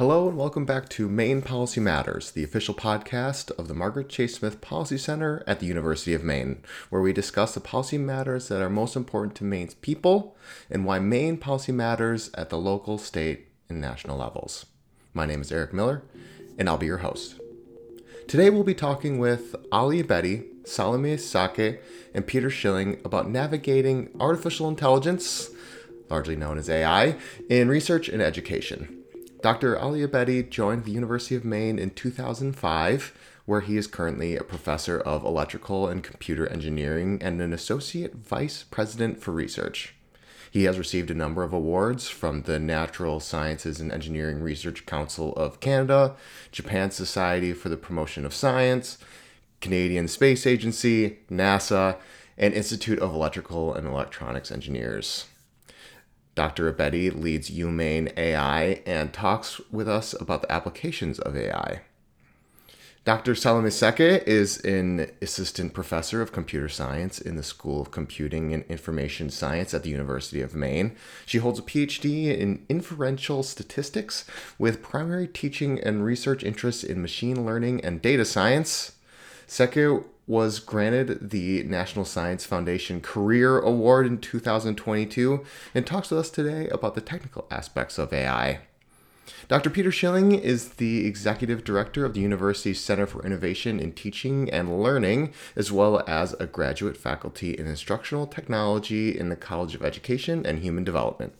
Hello and welcome back to Maine Policy Matters, the official podcast of the Margaret Chase Smith Policy Center at the University of Maine, where we discuss the policy matters that are most important to Maine's people and why Maine policy matters at the local, state, and national levels. My name is Eric Miller, and I'll be your host. Today we'll be talking with Ali Abedi, Salimeh Sekeh, and Peter Schilling about navigating artificial intelligence, largely known as AI, in research and education. Dr. Ali Abedi joined the University of Maine in 2005, where he is currently a professor of electrical and computer engineering and an associate vice president for research. He has received a number of awards from the Natural Sciences and Engineering Research Council of Canada, Japan Society for the Promotion of Science, Canadian Space Agency, NASA, and Institute of Electrical and Electronics Engineers. Dr. Abedi leads UMaine AI and talks with us about the applications of AI. Dr. Salimeh Sekeh is an assistant professor of computer science in the School of Computing and Information Science at the University of Maine. She holds a PhD in inferential statistics with primary teaching and research interests in machine learning and data science. Sekeh was granted the National Science Foundation Career Award in 2022 and talks to us today about the technical aspects of AI. Dr. Peter Schilling is the executive director of the university's Center for Innovation in Teaching and Learning, as well as a graduate faculty in instructional technology in the College of Education and Human Development.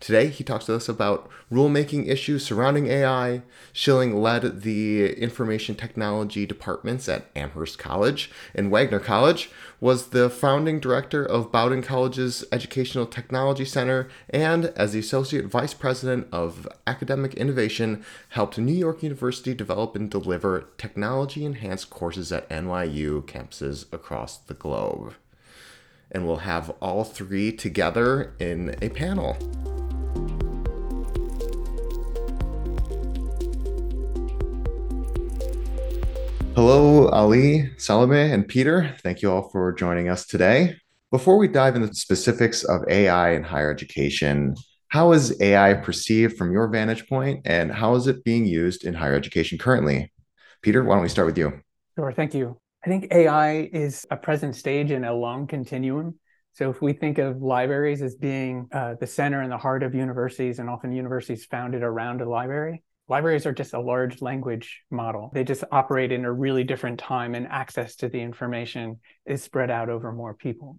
Today, he talks to us about rulemaking issues surrounding AI. Schilling led the information technology departments at Amherst College, and Wagner College was the founding director of Bowdoin College's Educational Technology Center, and as the associate vice president of academic innovation, helped New York University develop and deliver technology enhanced courses at NYU campuses across the globe. And we'll have all three together in a panel. Hello, Ali, Salimeh, and Peter. Thank you all for joining us today. Before we dive into the specifics of AI in higher education, how is AI perceived from your vantage point, and how is it being used in higher education currently? Peter, why don't we start with you? Sure, thank you. I think AI is a present stage in a long continuum. So if we think of libraries as being uh, the center and the heart of universities, and often universities founded around a library, libraries are just a large language model. They just operate in a really different time and access to the information is spread out over more people.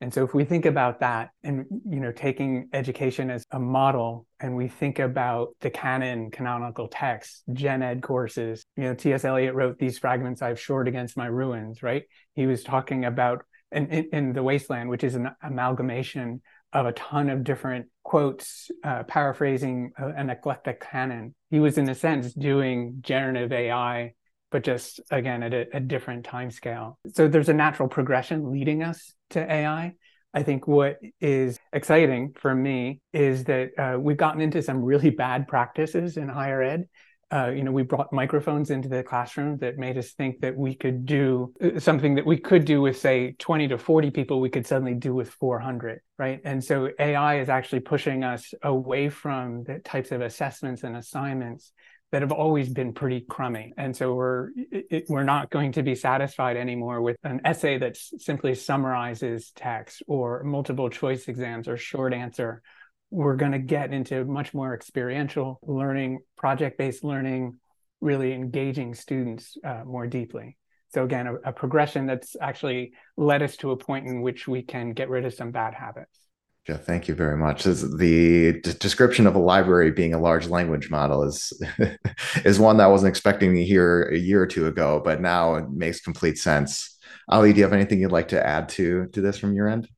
And so if we think about that and you know taking education as a model and we think about the canon canonical texts gen ed courses you know T.S. Eliot wrote these fragments i've shored against my ruins right he was talking about in, in, in the Waste Land which is an amalgamation of a ton of different quotes, uh, paraphrasing an eclectic canon. He was, in a sense, doing generative AI, but just again at a, a different time scale. So there's a natural progression leading us to AI. I think what is exciting for me is that uh, we've gotten into some really bad practices in higher ed uh, you know, we brought microphones into the classroom that made us think that we could do uh, something that we could do with, say, 20 to 40 people, we could suddenly do with 400, right? And so AI is actually pushing us away from the types of assessments and assignments that have always been pretty crummy. And so we're it, we're not going to be satisfied anymore with an essay that simply summarizes text or multiple choice exams or short answer we're going to get into much more experiential learning, project based learning, really engaging students uh, more deeply. So, again, a, a, progression that's actually led us to a point in which we can get rid of some bad habits. Jeff, thank you very much. The d- description of a library being a large language model is is one that I wasn't expecting to hear a year or two ago, but now it makes complete sense. Ali, do you have anything you'd like to add to to this from your end?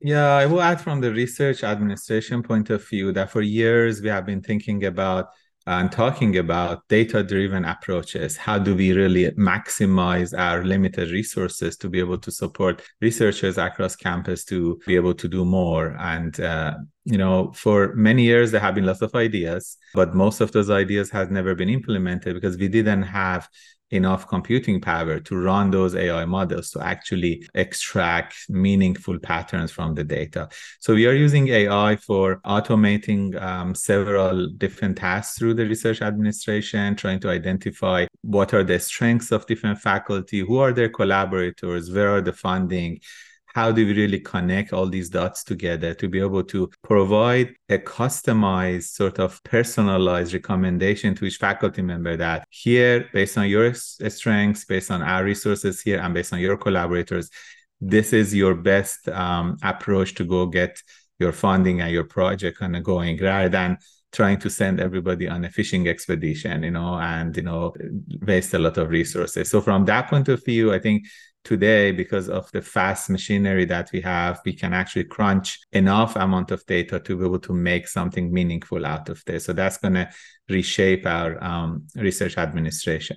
Yeah, I will add from the research administration point of view that for years we have been thinking about and talking about data driven approaches. How do we really maximize our limited resources to be able to support researchers across campus to be able to do more? And uh, you know for many years there have been lots of ideas but most of those ideas has never been implemented because we didn't have enough computing power to run those AI models to actually extract meaningful patterns from the data. So we are using AI for automating um, several different tasks through the research administration, trying to identify what are the strengths of different faculty, who are their collaborators, where are the funding, how do we really connect all these dots together to be able to provide a customized sort of personalized recommendation to each faculty member that here based on your strengths based on our resources here and based on your collaborators this is your best um, approach to go get your funding and your project kind of going rather than trying to send everybody on a fishing expedition you know and you know waste a lot of resources. So from that point of view i think today because of the fast machinery that we have we can actually crunch enough amount of data to be able to make something meaningful out of this so that's going to reshape our um, research administration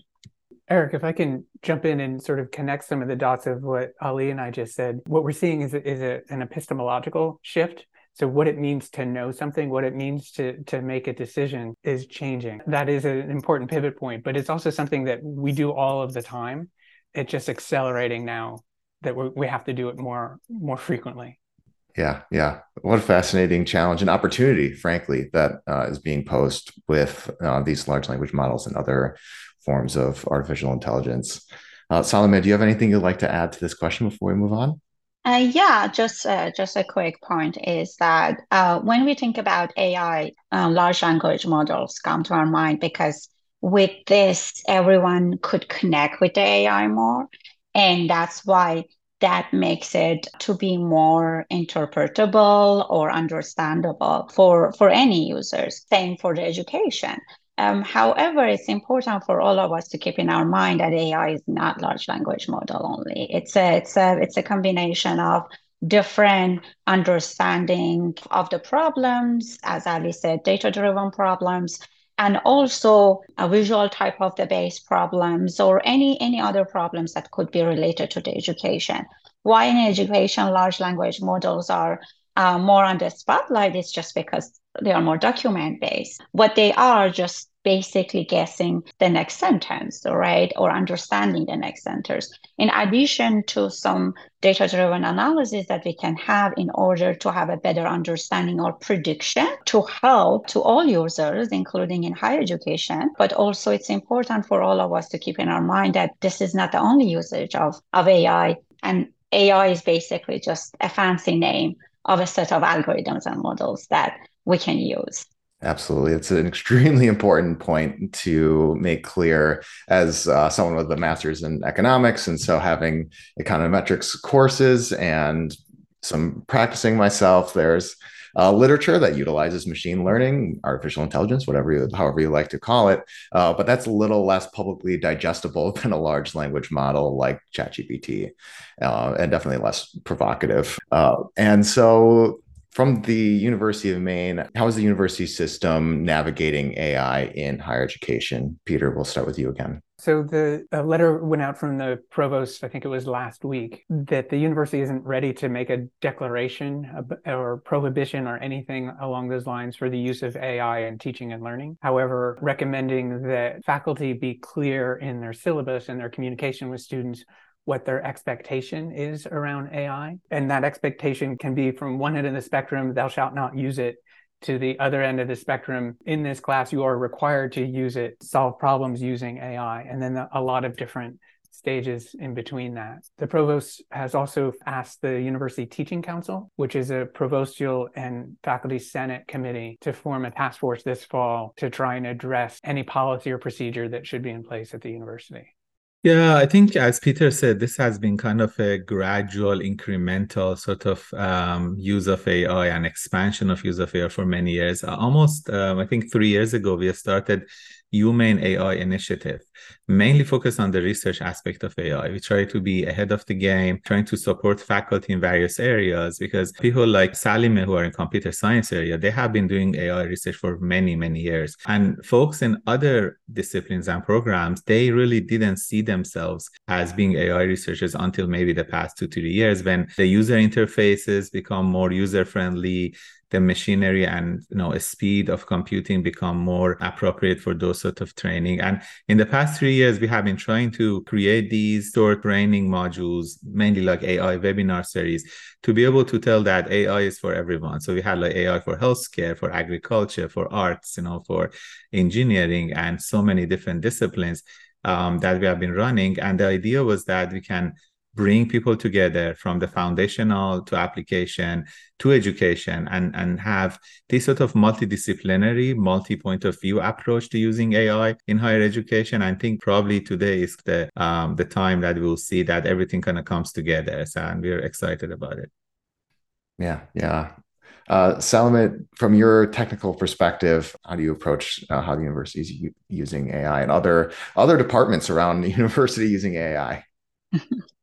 Eric, if I can jump in and sort of connect some of the dots of what Ali and I just said, what we're seeing is, is a, an epistemological shift. So what it means to know something, what it means to to make a decision is changing. That is an important pivot point, but it's also something that we do all of the time it's just accelerating now that we have to do it more more frequently. Yeah yeah. What a fascinating challenge and opportunity frankly that uh, is being posed with uh, these large language models and other forms of artificial intelligence. Uh, Salimeh do you have anything you'd like to add to this question before we move on? Uh, yeah, just uh, just a quick point is that uh, when we think about AI, uh, large language models come to our mind because with this, everyone could connect with the AI more. And that's why that makes it to be more interpretable or understandable for, for any users. Same for the education. Um, however, it's important for all of us to keep in our mind that AI is not large language model only. It's a it's a it's a combination of different understanding of the problems, as Ali said, data driven problems, and also a visual type of the base problems or any any other problems that could be related to the education. Why in education large language models are uh, more on the spotlight is just because they are more document based what they are just basically guessing the next sentence, right? Or understanding the next sentence. In addition to some data driven analysis that we can have in order to have a better understanding or prediction to help to all users, including in higher education. But also, it's important for all of us to keep in our mind that this is not the only usage of, of AI. And AI is basically just a fancy name of a set of algorithms and models that we can use. Absolutely. It's an extremely important point to make clear as uh, someone with a master's in economics. And so having econometrics courses and some practicing myself, there's uh, literature that utilizes machine learning, artificial intelligence, whatever you, however you like to call it. Uh, but that's a little less publicly digestible than a large language model like ChatGPT, uh, and definitely less provocative. Uh, and so from the University of Maine, how is the university system navigating AI in higher education? Peter, we'll start with you again. So the letter went out from the provost, I think it was last week, that the university isn't ready to make a declaration or prohibition or anything along those lines for the use of AI in teaching and learning. However, recommending that faculty be clear in their syllabus and their communication with students what their expectation is around AI. And that expectation can be from one end of the spectrum, thou shalt not use it, to the other end of the spectrum. In this class, you are required to use it, solve problems using AI, and then a lot of different stages in between that. The provost has also asked the University Teaching Council, which is a provostial and faculty senate committee, to form a task force this fall to try and address any policy or procedure that should be in place at the university. Yeah, I think as Peter said, this has been kind of a gradual, incremental sort of um, use of AI and expansion of use of AI for many years. Almost, um, I think, three years ago, we started UMaine AI initiative, mainly focused on the research aspect of AI. We try to be ahead of the game, trying to support faculty in various areas because people like Salimeh who are in computer science area, they have been doing AI research for many, many years. And folks in other disciplines and programs, they really didn't see themselves as being AI researchers until maybe the past two, three years when the user interfaces become more user friendly the machinery and you know speed of computing become more appropriate for those sort of training. And in the past three years we have been trying to create these short training modules mainly like ai webinar series to be able to tell that ai is for everyone. So we had like ai for healthcare for agriculture for arts you know for engineering and so many different disciplines um, that we have been running. And the idea was that we can bring people together from the foundational to application to education and, and have this sort of multidisciplinary, multi-point of view approach to using AI in higher education. I think probably today is the um, the time that we'll see that everything kind of comes together. So, and we're excited about it. Yeah, yeah. Uh, Salimeh, from your technical perspective, how do you approach uh, how the university is u- using AI and other other departments around the university using AI?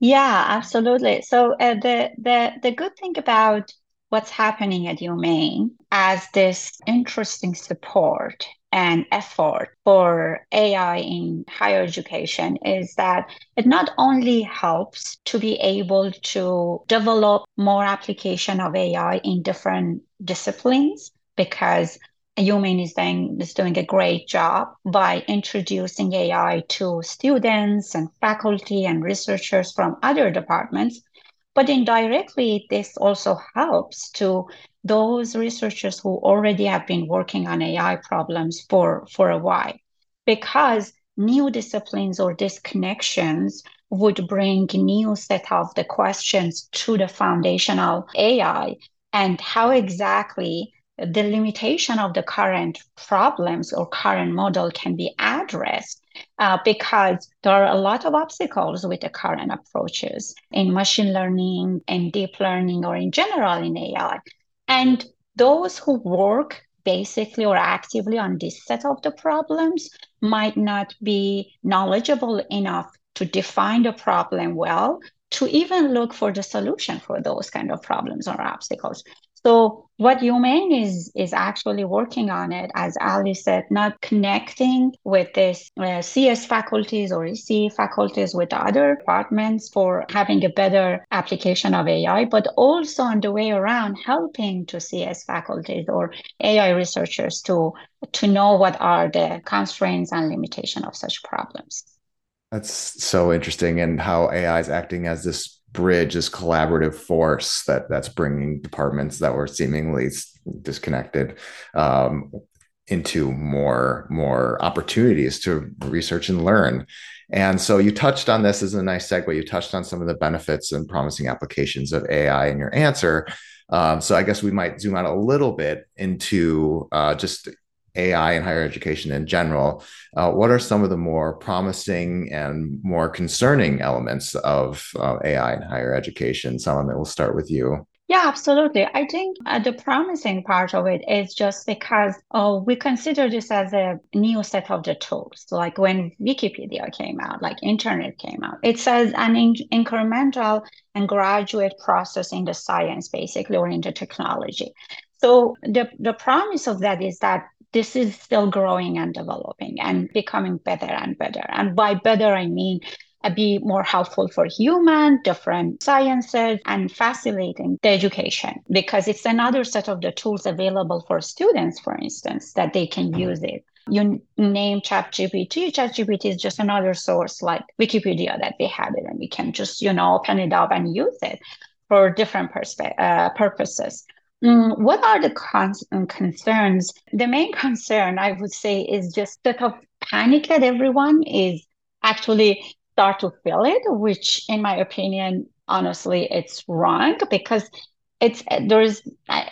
Yeah, absolutely. So uh, the the the good thing about what's happening at UMaine as this interesting support and effort for AI in higher education is that it not only helps to be able to develop more application of AI in different disciplines because UMaine is doing, is doing a great job by introducing AI to students and faculty and researchers from other departments. But indirectly, this also helps to those researchers who already have been working on AI problems for, for a while, because new disciplines or disconnections would bring new set of the questions to the foundational AI and how exactly the limitation of the current problems or current model can be addressed uh, because there are a lot of obstacles with the current approaches in machine learning and deep learning or in general in AI. And those who work basically or actively on this set of the problems might not be knowledgeable enough to define the problem well to even look for the solution for those kind of problems or obstacles. So what UMaine is is actually working on it, as Ali said, not connecting with this uh, CS faculties or EC faculties with other departments for having a better application of AI, but also on the way around helping to CS faculties or AI researchers to to know what are the constraints and limitation of such problems. That's so interesting, and how AI is acting as this bridge this collaborative force that that's bringing departments that were seemingly disconnected um, into more more opportunities to research and learn. And so you touched on this as a nice segue. You touched on some of the benefits and promising applications of ai in your answer. Um, so i guess we might zoom out a little bit into uh, just AI and higher education in general, uh, what are some of the more promising and more concerning elements of uh, AI and higher education? Salimeh, we'll start with you. Yeah, absolutely. I think uh, the promising part of it is just because uh, we consider this as a new set of the tools. Like when Wikipedia came out, like internet came out, it says an in- incremental and graduate process in the science, basically, or in the technology. So the, the promise of that is that this is still growing and developing and becoming better and better. And by better, I mean uh, be more helpful for human, different sciences, and facilitating the education because it's another set of the tools available for students, for instance, that they can use it. You name ChatGPT. ChatGPT is just another source like Wikipedia that we have it, and we can just you know open it up and use it for different perspe- uh, purposes. Mm, what are the cons- um, concerns? The main concern, I would say, is just that of panic that everyone is actually start to feel it, which, in my opinion, honestly, it's wrong because it's there's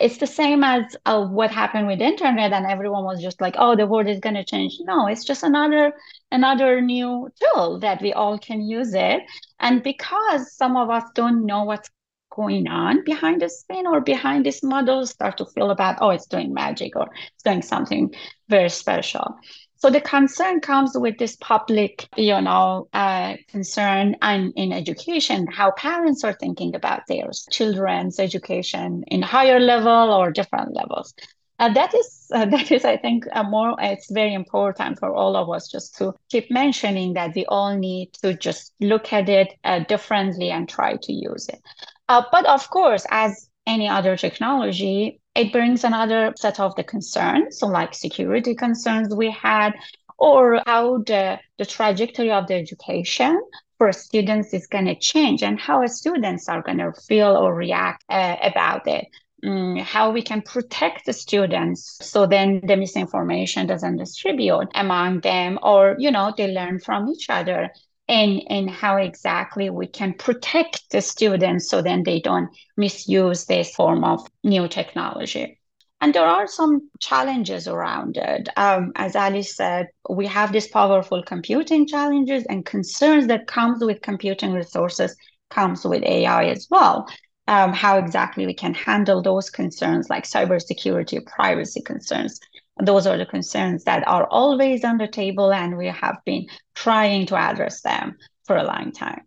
it's the same as uh, what happened with internet and everyone was just like oh the world is going to change no it's just another another new tool that we all can use it and because some of us don't know what's going on behind the scene or behind this model start to feel about oh it's doing magic or it's doing something very special. So the concern comes with this public you know uh, concern and in education how parents are thinking about their children's education in higher level or different levels. Uh, that is uh, that is i think more it's very important for all of us just to keep mentioning that we all need to just look at it uh, differently and try to use it uh, but of course, as any other technology, it brings another set of the concerns, so like security concerns we had, or how the, the trajectory of the education for students is going to change and how students are going to feel or react uh, about it. Mm, how we can protect the students so then the misinformation doesn't distribute among them or you know they learn from each other and and how exactly we can protect the students so then they don't misuse this form of new technology and there are some challenges around it. Um, as Ali said, we have these powerful computing challenges and concerns that comes with computing resources comes with AI as well. Um, how exactly we can handle those concerns like cybersecurity, privacy concerns. Those are the concerns that are always on the table, and we have been trying to address them for a long time.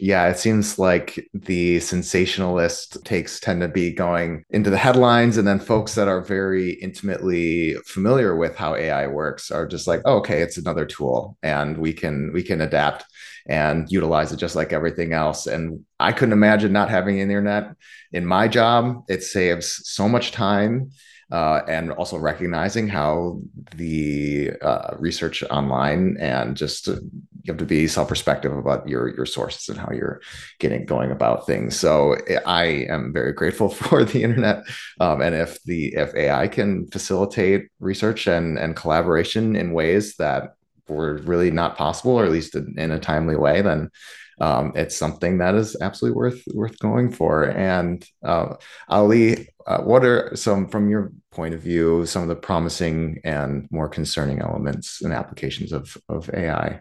Yeah, it seems like the sensationalist takes tend to be going into the headlines, and then folks that are very intimately familiar with how AI works are just like, oh, okay, it's another tool, and we can we can adapt and utilize it just like everything else. And I couldn't imagine not having internet in my job. It saves so much time. Uh, and also recognizing how the uh, research online and just uh, you have to be self-respective about your your sources and how you're getting going about things. So I am very grateful for the internet, um, and if the if AI can facilitate research and and collaboration in ways that were really not possible, or at least in a timely way, then um, it's something that is absolutely worth worth going for. And uh, Ali, uh, what are some, from your point of view, some of the promising and more concerning elements and applications of of AI?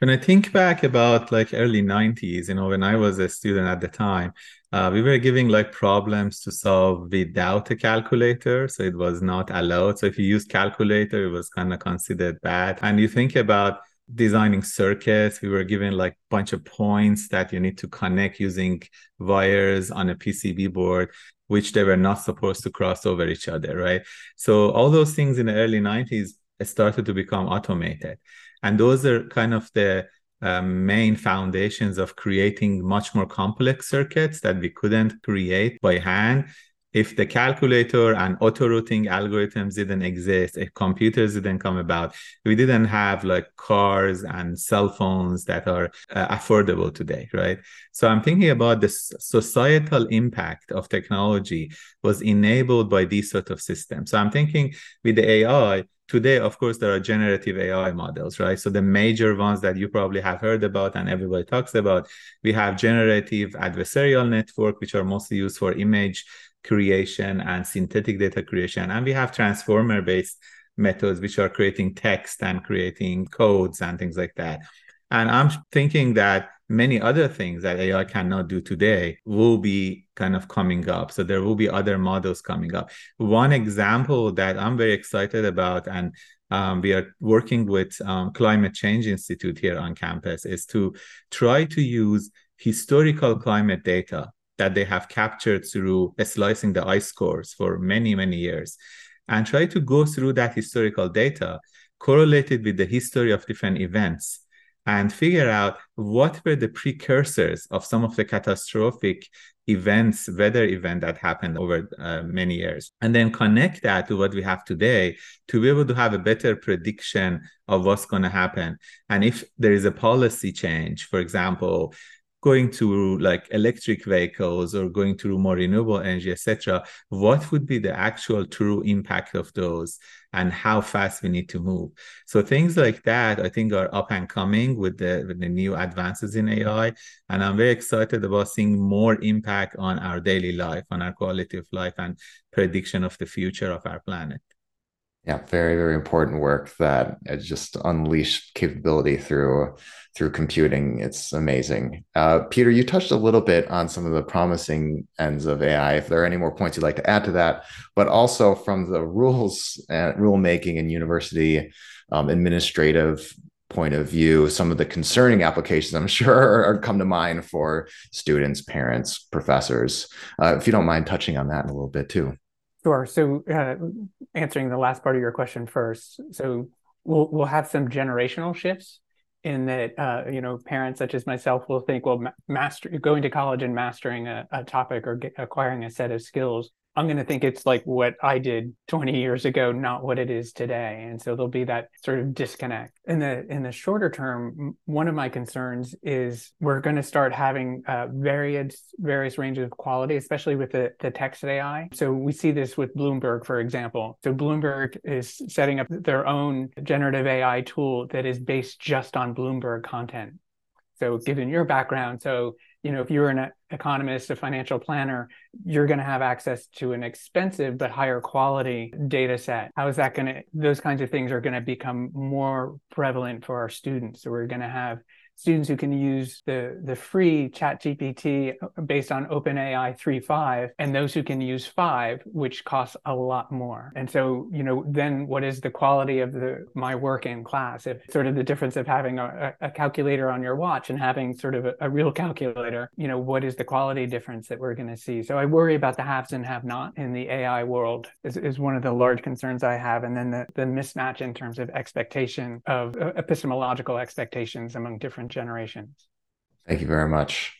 When I think back about like early 90s, you know, when I was a student at the time, uh, we were giving like problems to solve without a calculator. So it was not allowed. So if you used calculator, it was kind of considered bad. And you think about designing circuits, we were given like a bunch of points that you need to connect using wires on a PCB board which they were not supposed to cross over each other, right? So all those things in the early 90s started to become automated. And those are kind of the um, main foundations of creating much more complex circuits that we couldn't create by hand if the calculator and auto routing algorithms didn't exist, if computers didn't come about, we didn't have like cars and cell phones that are uh, affordable today, right? So I'm thinking about the societal impact of technology was enabled by these sort of systems. So I'm thinking with the AI, today of course there are generative ai models right so the major ones that you probably have heard about and everybody talks about we have generative adversarial network which are mostly used for image creation and synthetic data creation. And we have transformer based methods, which are creating text and creating codes and things like that. And I'm thinking that many other things that AI cannot do today will be kind of coming up. So there will be other models coming up. One example that I'm very excited about, and um, we are working with um, Climate Change Institute here on campus, is to try to use historical climate data that they have captured through slicing the ice cores for many, many years and try to go through that historical data correlated with the history of different events and figure out what were the precursors of some of the catastrophic events, weather event that happened over uh, many years, and then connect that to what we have today to be able to have a better prediction of what's going to happen. And if there is a policy change, for example, going to like electric vehicles or going to more renewable energy, etc., what would be the actual true impact of those and how fast we need to move? So things like that, I think, are up and coming with the with the new advances in AI, and I'm very excited about seeing more impact on our daily life, on our quality of life, and prediction of the future of our planet. Yeah, very very important work that just unleashed capability through through computing. It's amazing. Uh, Peter, you touched a little bit on some of the promising ends of AI. If there are any more points you'd like to add to that, but also from the rules and rule making and university um, administrative point of view, some of the concerning applications I'm sure are, come to mind for students, parents, professors. Uh, if you don't mind touching on that a little bit too. Sure. So, uh, answering the last part of your question first, so we'll we'll have some generational shifts in that uh, you know parents such as myself will think well master going to college and mastering a, a topic or get, acquiring a set of skills I'm going to think it's like what I did 20 years ago, not what it is today. And so there'll be that sort of disconnect. In the in the shorter term, one of my concerns is we're going to start having uh, various various ranges of quality, especially with the, the text AI. So we see this with Bloomberg, for example. So Bloomberg is setting up their own generative AI tool that is based just on Bloomberg content. So given your background, so you know if you're an economist, a financial planner, you're going to have access to an expensive but higher quality data set. How is that going to, those kinds of things are going to become more prevalent for our students. So we're going to have students who can use the, the free ChatGPT based on OpenAI 3.5 and those who can use 5, which costs a lot more. And so, you know, then what is the quality of the my work in class? If sort of the difference of having a, a calculator on your watch and having sort of a, a real calculator, you know, what is the quality difference that we're going to see? So I worry about the haves and have not in the AI world is, is one of the large concerns I have. And then the, the mismatch in terms of expectation of uh, epistemological expectations among different generations. Thank you very much.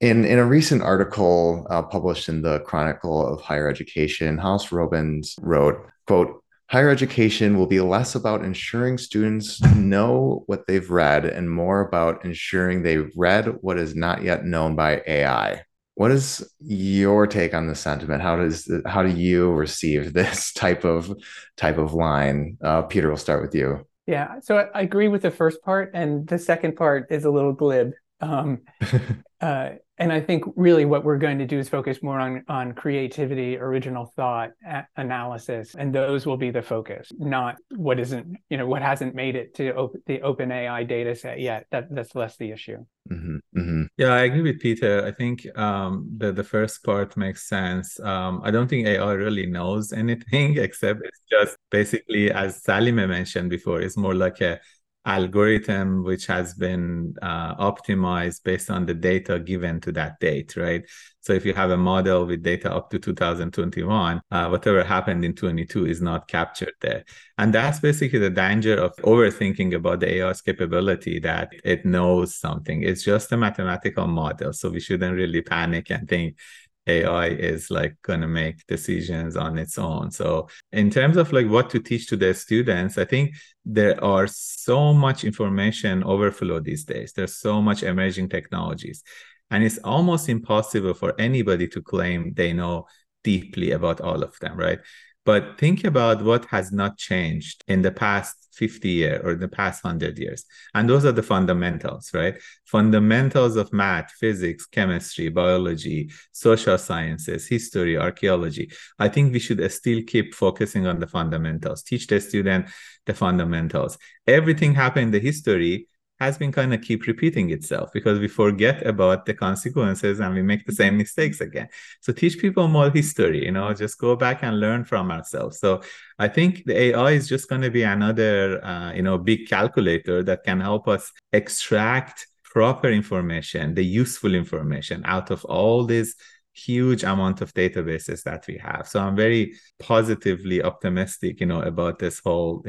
In, in a recent article uh, published in the Chronicle of Higher Education, Hans Robbins wrote, quote, higher education will be less about ensuring students know what they've read and more about ensuring they've read what is not yet known by AI. What is your take on the sentiment? How does how do you receive this type of type of line? Uh, Peter, we'll start with you. Yeah, so I agree with the first part, and the second part is a little glib. Um, uh, and I think really what we're going to do is focus more on on creativity, original thought, a- analysis, and those will be the focus, not what isn't you know what hasn't made it to op- the OpenAI data set yet. That that's less the issue. Mm-hmm, mm-hmm. Yeah, I agree with Peter. I think um, the the first part makes sense. Um, I don't think AI really knows anything except it's just basically, as Salimeh mentioned before, it's more like a algorithm which has been uh, optimized based on the data given to that date, right? So if you have a model with data up to 2021, uh, whatever happened in 22 is not captured there. And that's basically the danger of overthinking about the AI's capability that it knows something. It's just a mathematical model. So we shouldn't really panic and think AI is like going to make decisions on its own. So, in terms of like what to teach to the students, I think there are so much information overflow these days. There's so much emerging technologies, and it's almost impossible for anybody to claim they know deeply about all of them, right? But think about what has not changed in the past 50 years or the past 100 years. And those are the fundamentals, right? Fundamentals of math, physics, chemistry, biology, social sciences, history, archaeology. I think we should still keep focusing on the fundamentals, teach the student the fundamentals. Everything happened in the history has been kind of keep repeating itself because we forget about the consequences and we make the same mistakes again. So teach people more history, you know, just go back and learn from ourselves. So I think the AI is just going to be another, uh, you know, big calculator that can help us extract proper information, the useful information out of all these huge amount of databases that we have. So I'm very positively optimistic, you know, about this whole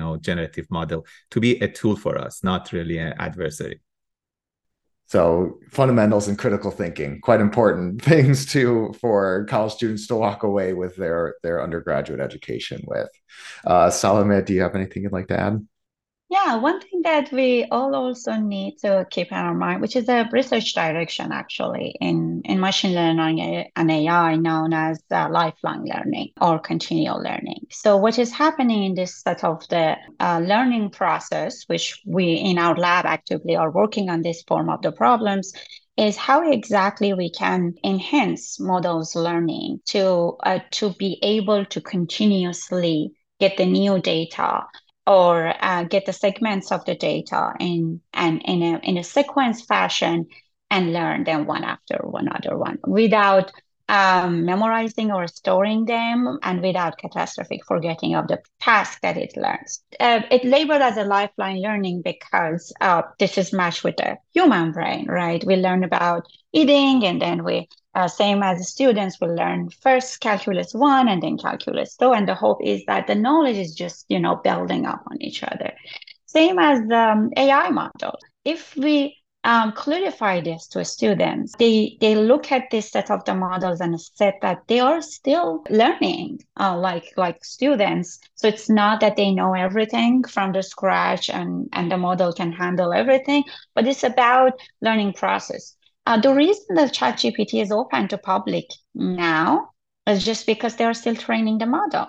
know generative model to be a tool for us not really an adversary. So fundamentals and critical thinking quite important things to for college students to walk away with their their undergraduate education with. Uh Salimeh do you have anything you'd like to add yeah, one thing that we all also need to keep in our mind, which is a research direction actually in, in machine learning and AI known as uh, lifelong learning or continual learning. So what is happening in this set of the uh, learning process, which we in our lab actively are working on this form of the problems, is how exactly we can enhance models learning to uh, to be able to continuously get the new data or uh, get the segments of the data in and in a in a sequence fashion and learn them one after one other one without um, memorizing or storing them and without catastrophic forgetting of the task that it learns. Uh, it labeled as a lifelong learning because uh, this is matched with the human brain, right? We learn about eating and then we uh, same as students will learn first calculus one and then calculus two and the hope is that the knowledge is just you know building up on each other Same as the um, AI model. If we um, clarify this to students. They they look at this set of the models and said that they are still learning, uh, like like students. So it's not that they know everything from the scratch and and the model can handle everything, but it's about learning process. Uh, the reason that ChatGPT is open to public now is just because they are still training the model.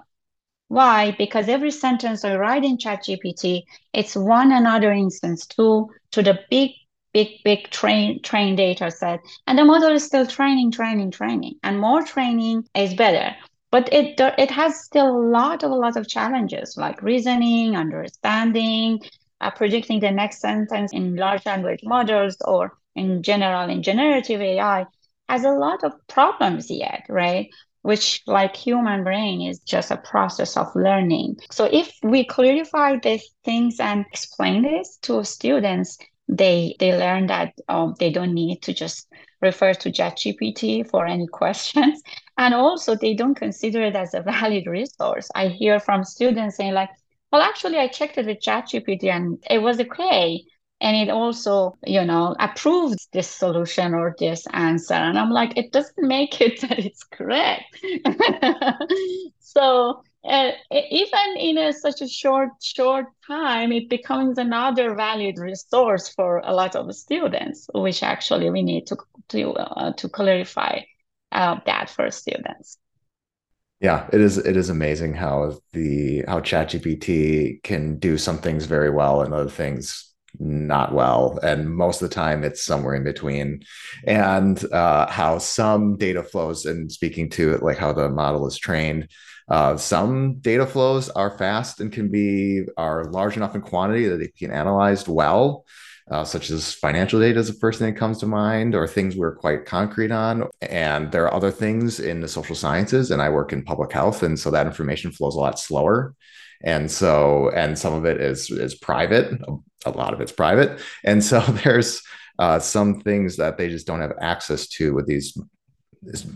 Why? Because every sentence I write in ChatGPT, it's one another instance to to the big big, big train train data set. And the model is still training, training, training. And more training is better. But it it has still a lot of a lot of challenges like reasoning, understanding, uh, predicting the next sentence in large language models or in general in generative AI has a lot of problems yet, right? Which, like human brain, is just a process of learning. So, if we clarify these things and explain this to students, they they learn that um, they don't need to just refer to ChatGPT for any questions, and also they don't consider it as a valid resource. I hear from students saying like, "Well, actually, I checked it with ChatGPT and it was okay." and it also you know approves this solution or this answer and i'm like it doesn't make it that it's correct so uh, even in a, such a short short time it becomes another valued resource for a lot of students which actually we need to to uh, to clarify uh, that for students. Yeah it is it is amazing how the how ChatGPT can do some things very well and other things not well. And most of the time it's somewhere in between. And uh, how some data flows and speaking to it like how the model is trained uh, some data flows are fast and can be are large enough in quantity that they can analyzed well. Uh, such as financial data is the first thing that comes to mind, or things we're quite concrete on. And there are other things in the social sciences, and I work in public health, and so that information flows a lot slower. And so, and some of it is is private. A lot of it's private, and so there's uh, some things that they just don't have access to with these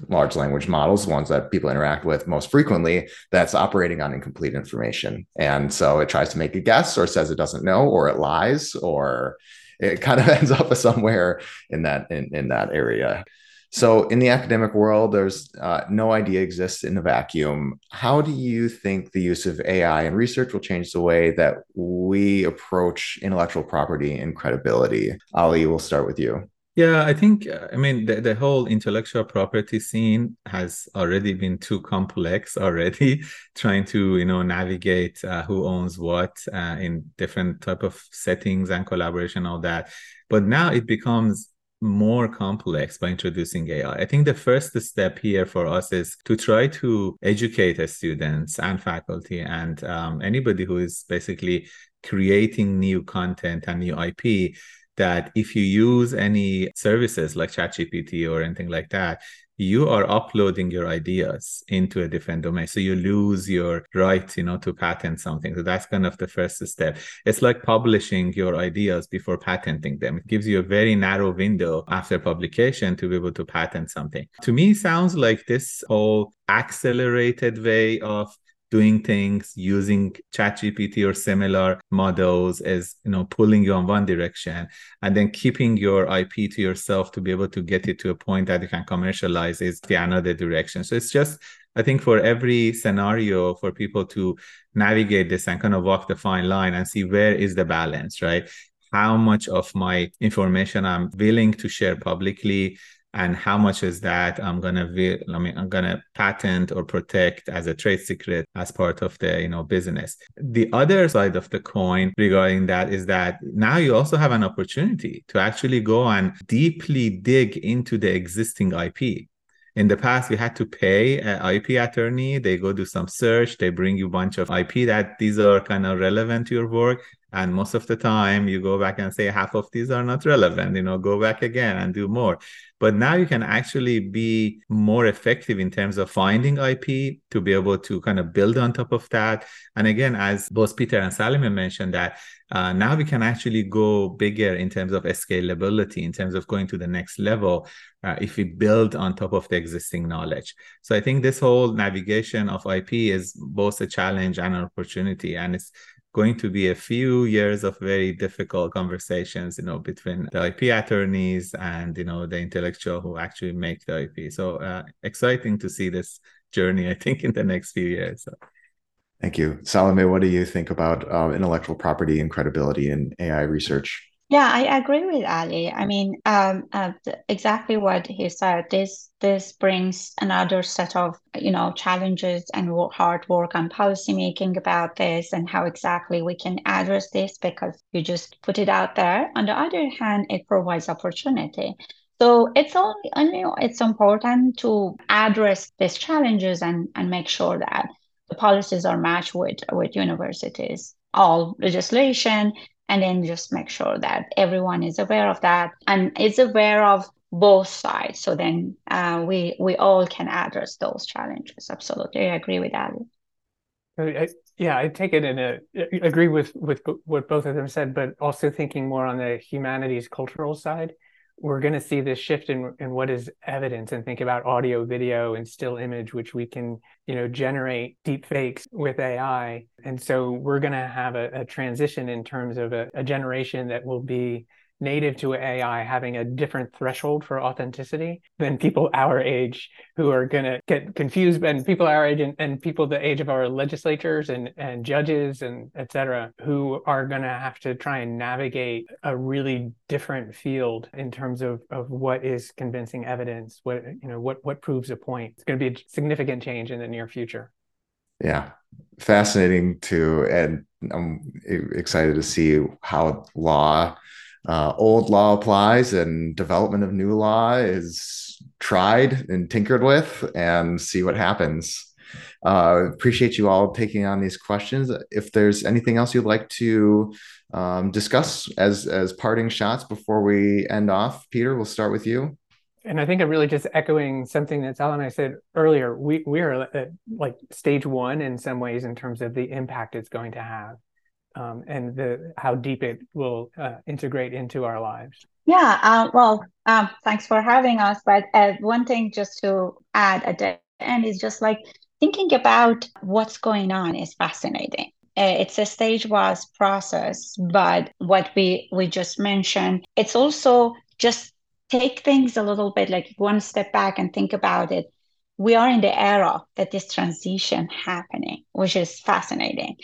large language models, ones that people interact with most frequently, that's operating on incomplete information. And so it tries to make a guess or says it doesn't know or it lies or it kind of ends up somewhere in that in, in that area. So in the academic world, there's uh, no idea exists in a vacuum. How do you think the use of AI and research will change the way that we approach intellectual property and credibility? Ali, we'll start with you. Yeah, I think, uh, I mean, the, the whole intellectual property scene has already been too complex already, trying to, you know, navigate uh, who owns what uh, in different type of settings and collaboration, all that. But now it becomes more complex by introducing AI. I think the first step here for us is to try to educate students and faculty and um, anybody who is basically creating new content and new IP that if you use any services like ChatGPT or anything like that, you are uploading your ideas into a different domain. So you lose your right, you know, to patent something. So that's kind of the first step. It's like publishing your ideas before patenting them. It gives you a very narrow window after publication to be able to patent something. To me, sounds like this whole accelerated way of doing things using ChatGPT or similar models is you know pulling you on one direction and then keeping your ip to yourself to be able to get it to a point that you can commercialize is the another direction. So it's just i think for every scenario for people to navigate this and kind of walk the fine line and see where is the balance right? How much of my information i'm willing to share publicly and how much is that I'm gonna I mean I'm gonna patent or protect as a trade secret as part of the you know business. The other side of the coin regarding that is that now you also have an opportunity to actually go and deeply dig into the existing IP. In the past, you had to pay an IP attorney. They go do some search. They bring you a bunch of IP that these are kind of relevant to your work. And most of the time, you go back and say half of these are not relevant. You know, go back again and do more. But now you can actually be more effective in terms of finding IP to be able to kind of build on top of that. And again, as both Peter and Salimeh mentioned, that uh, now we can actually go bigger in terms of scalability, in terms of going to the next level uh, if we build on top of the existing knowledge. So I think this whole navigation of IP is both a challenge and an opportunity. And it's going to be a few years of very difficult conversations, you know, between the IP attorneys and you know the intellectual who actually make the IP. So uh, exciting to see this journey. I think in the next few years. So. Thank you, Salimeh. What do you think about uh, intellectual property and credibility in AI research? Yeah, I agree with Ali. I mean, um, uh, exactly what he said. This this brings another set of you know challenges and hard work on policymaking about this and how exactly we can address this because you just put it out there. On the other hand, it provides opportunity. So it's only, only it's important to address these challenges and and make sure that the policies are matched with with universities all legislation and then just make sure that everyone is aware of that and is aware of both sides. So then uh, we we all can address those challenges. Absolutely. I agree with ali. Yeah i take it and agree with with what both of them said but also thinking more on the humanities cultural side we're going to see this shift in, in what is evidence and think about audio video and still image which we can you know generate deep fakes with ai and so we're going to have a, a, transition in terms of a, a generation that will be native to AI having a different threshold for authenticity than people our age who are going to get confused and people our age and, and, people the age of our legislators and, and judges and et cetera who are going to have to try and navigate a really different field in terms of, of what is convincing evidence what you know what what proves a point. It's going to be a significant change in the near future. Yeah. Fascinating too and i'm excited to see how law uh, old law applies and development of new law is tried and tinkered with and see what happens. Uh, appreciate you all taking on these questions. If there's anything else you'd like to um, discuss as as parting shots before we end off, Peter, we'll start with you. And I think I'm really just echoing something that Sal and I said earlier. We we are at like stage one in some ways in terms of the impact it's going to have um, and the how deep it will uh, integrate into our lives. Yeah, uh, well, um, thanks for having us. But uh, one thing just to add at the end is just like thinking about what's going on is fascinating. Uh, it's a stage-wise process, but what we we just mentioned, it's also just take things a little bit like one step back and think about it we are in the era that this transition happening, which is fascinating.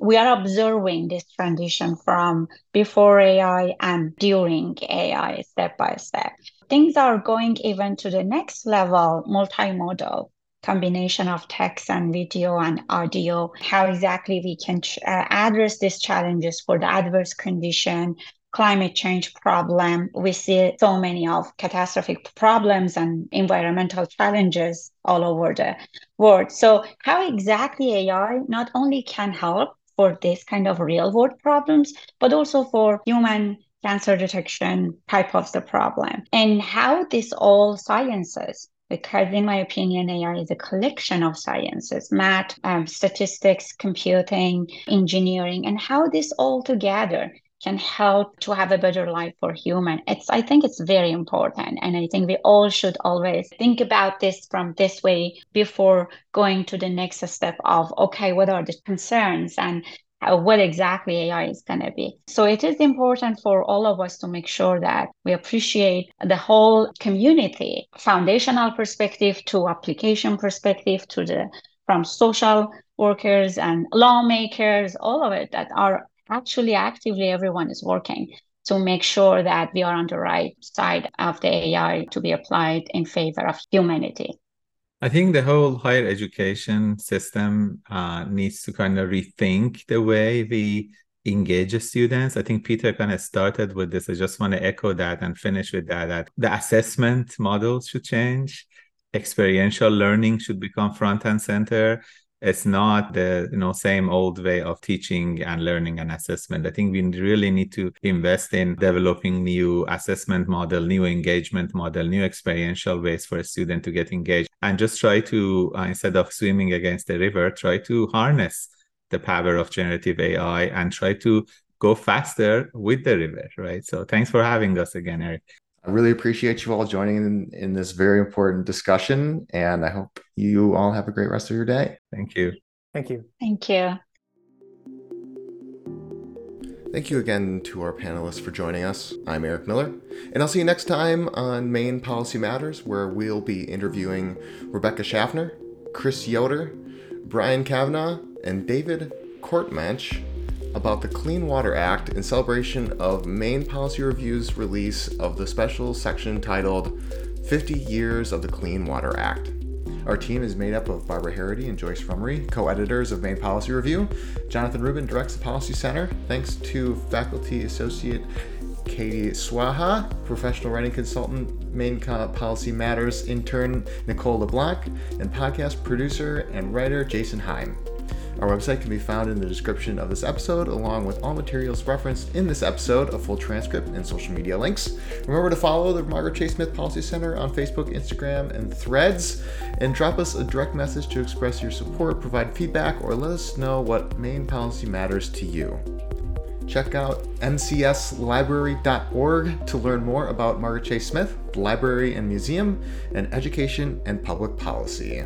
We are observing this transition from before AI and during AI step by step. Things are going even to the next level, multimodal combination of text and video and audio, how exactly we can uh, address these challenges for the adverse condition, climate change problem. We see so many of catastrophic problems and environmental challenges all over the world. So how exactly AI not only can help for this kind of real world problems, but also for human cancer detection type of the problem and how this all sciences because in my opinion ai is a collection of sciences math um, statistics computing engineering and how this all together can help to have a better life for human it's i think it's very important and i think we all should always think about this from this way before going to the next step of okay what are the concerns and what exactly AI is going to be. So it is important for all of us to make sure that we appreciate the whole community, foundational perspective to application perspective to the from social workers and lawmakers, all of it that are actually actively everyone is working to make sure that we are on the right side of the AI to be applied in favor of humanity. I think the whole higher education system uh, needs to kind of rethink the way we engage students. I think Peter kind of started with this. I just want to echo that and finish with that. That the assessment models should change. Experiential learning should become front and center it's not the you know same old way of teaching and learning and assessment. I think we really need to invest in developing new assessment model new engagement model new experiential ways for a student to get engaged and just try to uh, instead of swimming against the river try to harness the power of generative ai and try to go faster with the river right? So thanks for having us again eric I really appreciate you all joining in, in this very important discussion, and I hope you all have a great rest of your day. Thank you. Thank you. Thank you. Thank you again to our panelists for joining us. I'm Eric Miller, and I'll see you next time on Maine Policy Matters, where we'll be interviewing Rebecca Schaffner, Chris Yoder, Brian Kavanah, and David Courtemanch about the Clean Water Act in celebration of Maine Policy Review's release of the special section titled 50 Years of the Clean Water Act. Our team is made up of Barbara Harity and Joyce Frumry, co editors of Maine Policy Review. Jonathan Rubin directs the Policy Center. Thanks to Faculty Associate Katie Swaha, professional writing consultant, Maine Policy Matters intern Nicole LeBlanc, and podcast producer and writer Jason Heim. Our website can be found in the description of this episode, along with all materials referenced in this episode, a full transcript, and social media links. Remember to follow the Margaret Chase Smith Policy Center on Facebook, Instagram, and threads, and drop us a direct message to express your support, provide feedback, or let us know what main policy matters to you. Check out mcslibrary.org to learn more about Margaret Chase Smith, library and museum, and education and public policy.